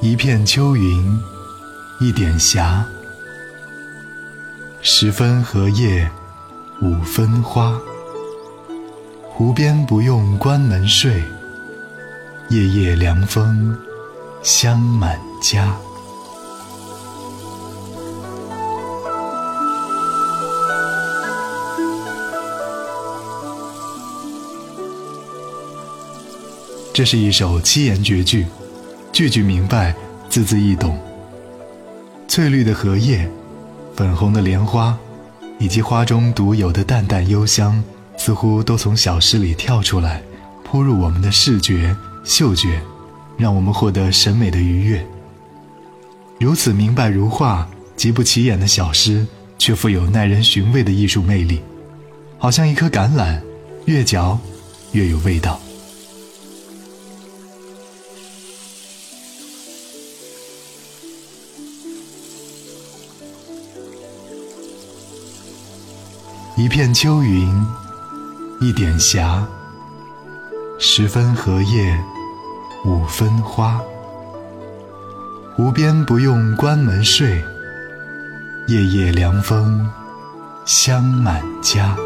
一片秋云一点霞十分荷叶五分花。湖边不用关门睡夜夜凉风香满家。这是一首七言绝句，句句明白，字字易懂。翠绿的荷叶，粉红的莲花，以及花中独有的淡淡幽香，似乎都从小诗里跳出来，扑入我们的视觉、嗅觉，让我们获得审美的愉悦。如此明白如画、极不起眼的小诗，却富有耐人寻味的艺术魅力，好像一颗橄榄，越嚼越有味道。一片秋云，一点霞。十分荷叶，五分花。无边不用关门睡，夜夜凉风香满家。